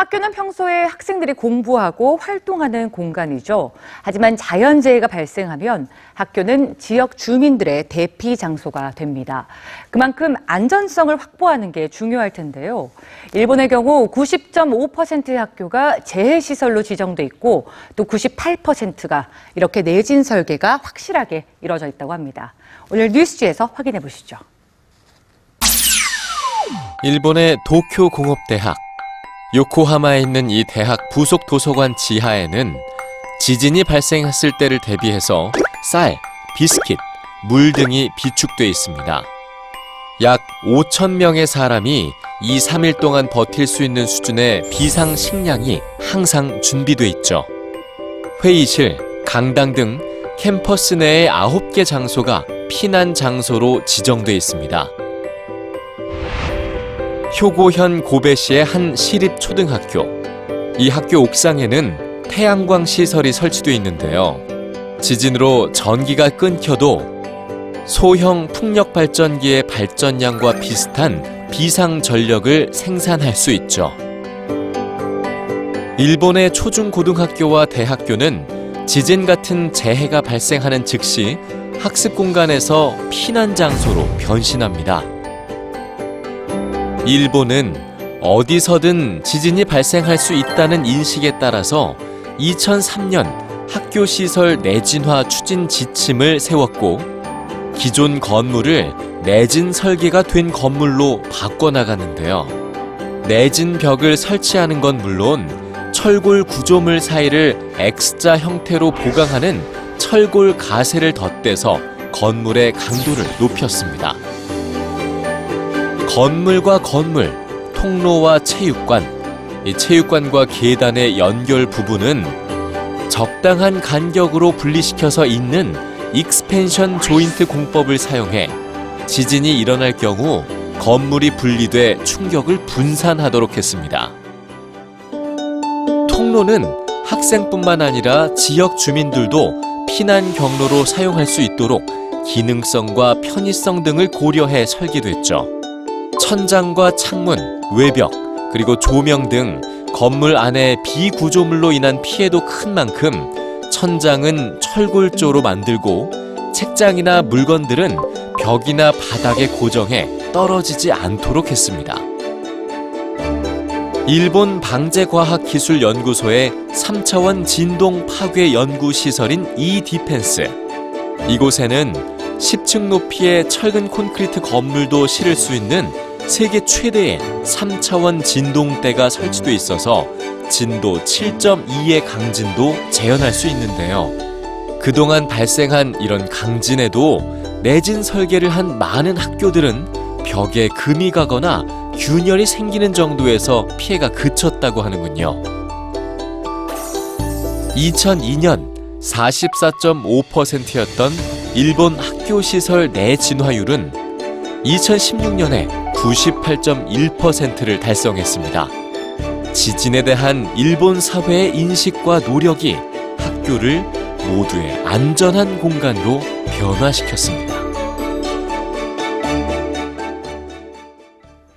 학교는 평소에 학생들이 공부하고 활동하는 공간이죠. 하지만 자연재해가 발생하면 학교는 지역 주민들의 대피 장소가 됩니다. 그만큼 안전성을 확보하는 게 중요할 텐데요. 일본의 경우 90.5%의 학교가 재해시설로 지정돼 있고 또 98%가 이렇게 내진 설계가 확실하게 이루어져 있다고 합니다. 오늘 뉴스지에서 확인해 보시죠. 일본의 도쿄 공업대학 요코하마에 있는 이 대학 부속 도서관 지하에는 지진이 발생했을 때를 대비해서 쌀, 비스킷, 물 등이 비축돼 있습니다. 약 5천 명의 사람이 2, 3일 동안 버틸 수 있는 수준의 비상 식량이 항상 준비돼 있죠. 회의실, 강당 등 캠퍼스 내의 9개 장소가 피난 장소로 지정돼 있습니다. 효고현 고베시의 한 시립 초등학교. 이 학교 옥상에는 태양광 시설이 설치되어 있는데요. 지진으로 전기가 끊겨도 소형 풍력 발전기의 발전량과 비슷한 비상 전력을 생산할 수 있죠. 일본의 초중고등학교와 대학교는 지진 같은 재해가 발생하는 즉시 학습 공간에서 피난 장소로 변신합니다. 일본은 어디서든 지진이 발생할 수 있다는 인식에 따라서 2003년 학교 시설 내진화 추진 지침을 세웠고 기존 건물을 내진 설계가 된 건물로 바꿔나가는데요. 내진 벽을 설치하는 건 물론 철골 구조물 사이를 X자 형태로 보강하는 철골 가세를 덧대서 건물의 강도를 높였습니다. 건물과 건물, 통로와 체육관, 이 체육관과 계단의 연결 부분은 적당한 간격으로 분리시켜서 잇는 expansion joint 공법을 사용해 지진이 일어날 경우 건물이 분리돼 충격을 분산하도록 했습니다. 통로는 학생뿐만 아니라 지역 주민들도 피난 경로로 사용할 수 있도록 기능성과 편의성 등을 고려해 설계됐죠. 천장과 창문, 외벽, 그리고 조명 등 건물 안의 비구조물로 인한 피해도 큰 만큼 천장은 철골조로 만들고 책장이나 물건들은 벽이나 바닥에 고정해 떨어지지 않도록 했습니다. 일본 방재과학기술연구소의 3차원 진동 파괴 연구 시설인 E-Defense. 이곳에는 10층 높이의 철근 콘크리트 건물도 실을 수 있는 세계 최대의 3차원 진동대가 설치돼 있어서 진도 7.2의 강진도 재현할 수 있는데요. 그동안 발생한 이런 강진에도 내진 설계를 한 많은 학교들은 벽에 금이 가거나 균열이 생기는 정도에서 피해가 그쳤다고 하는군요. 2002년 44.5%였던 일본 학교 시설 내 진화율은 2016년에 98.1%를 달성했습니다. 지진에 대한 일본 사회의 인식과 노력이 학교를 모두의 안전한 공간으로 변화시켰습니다.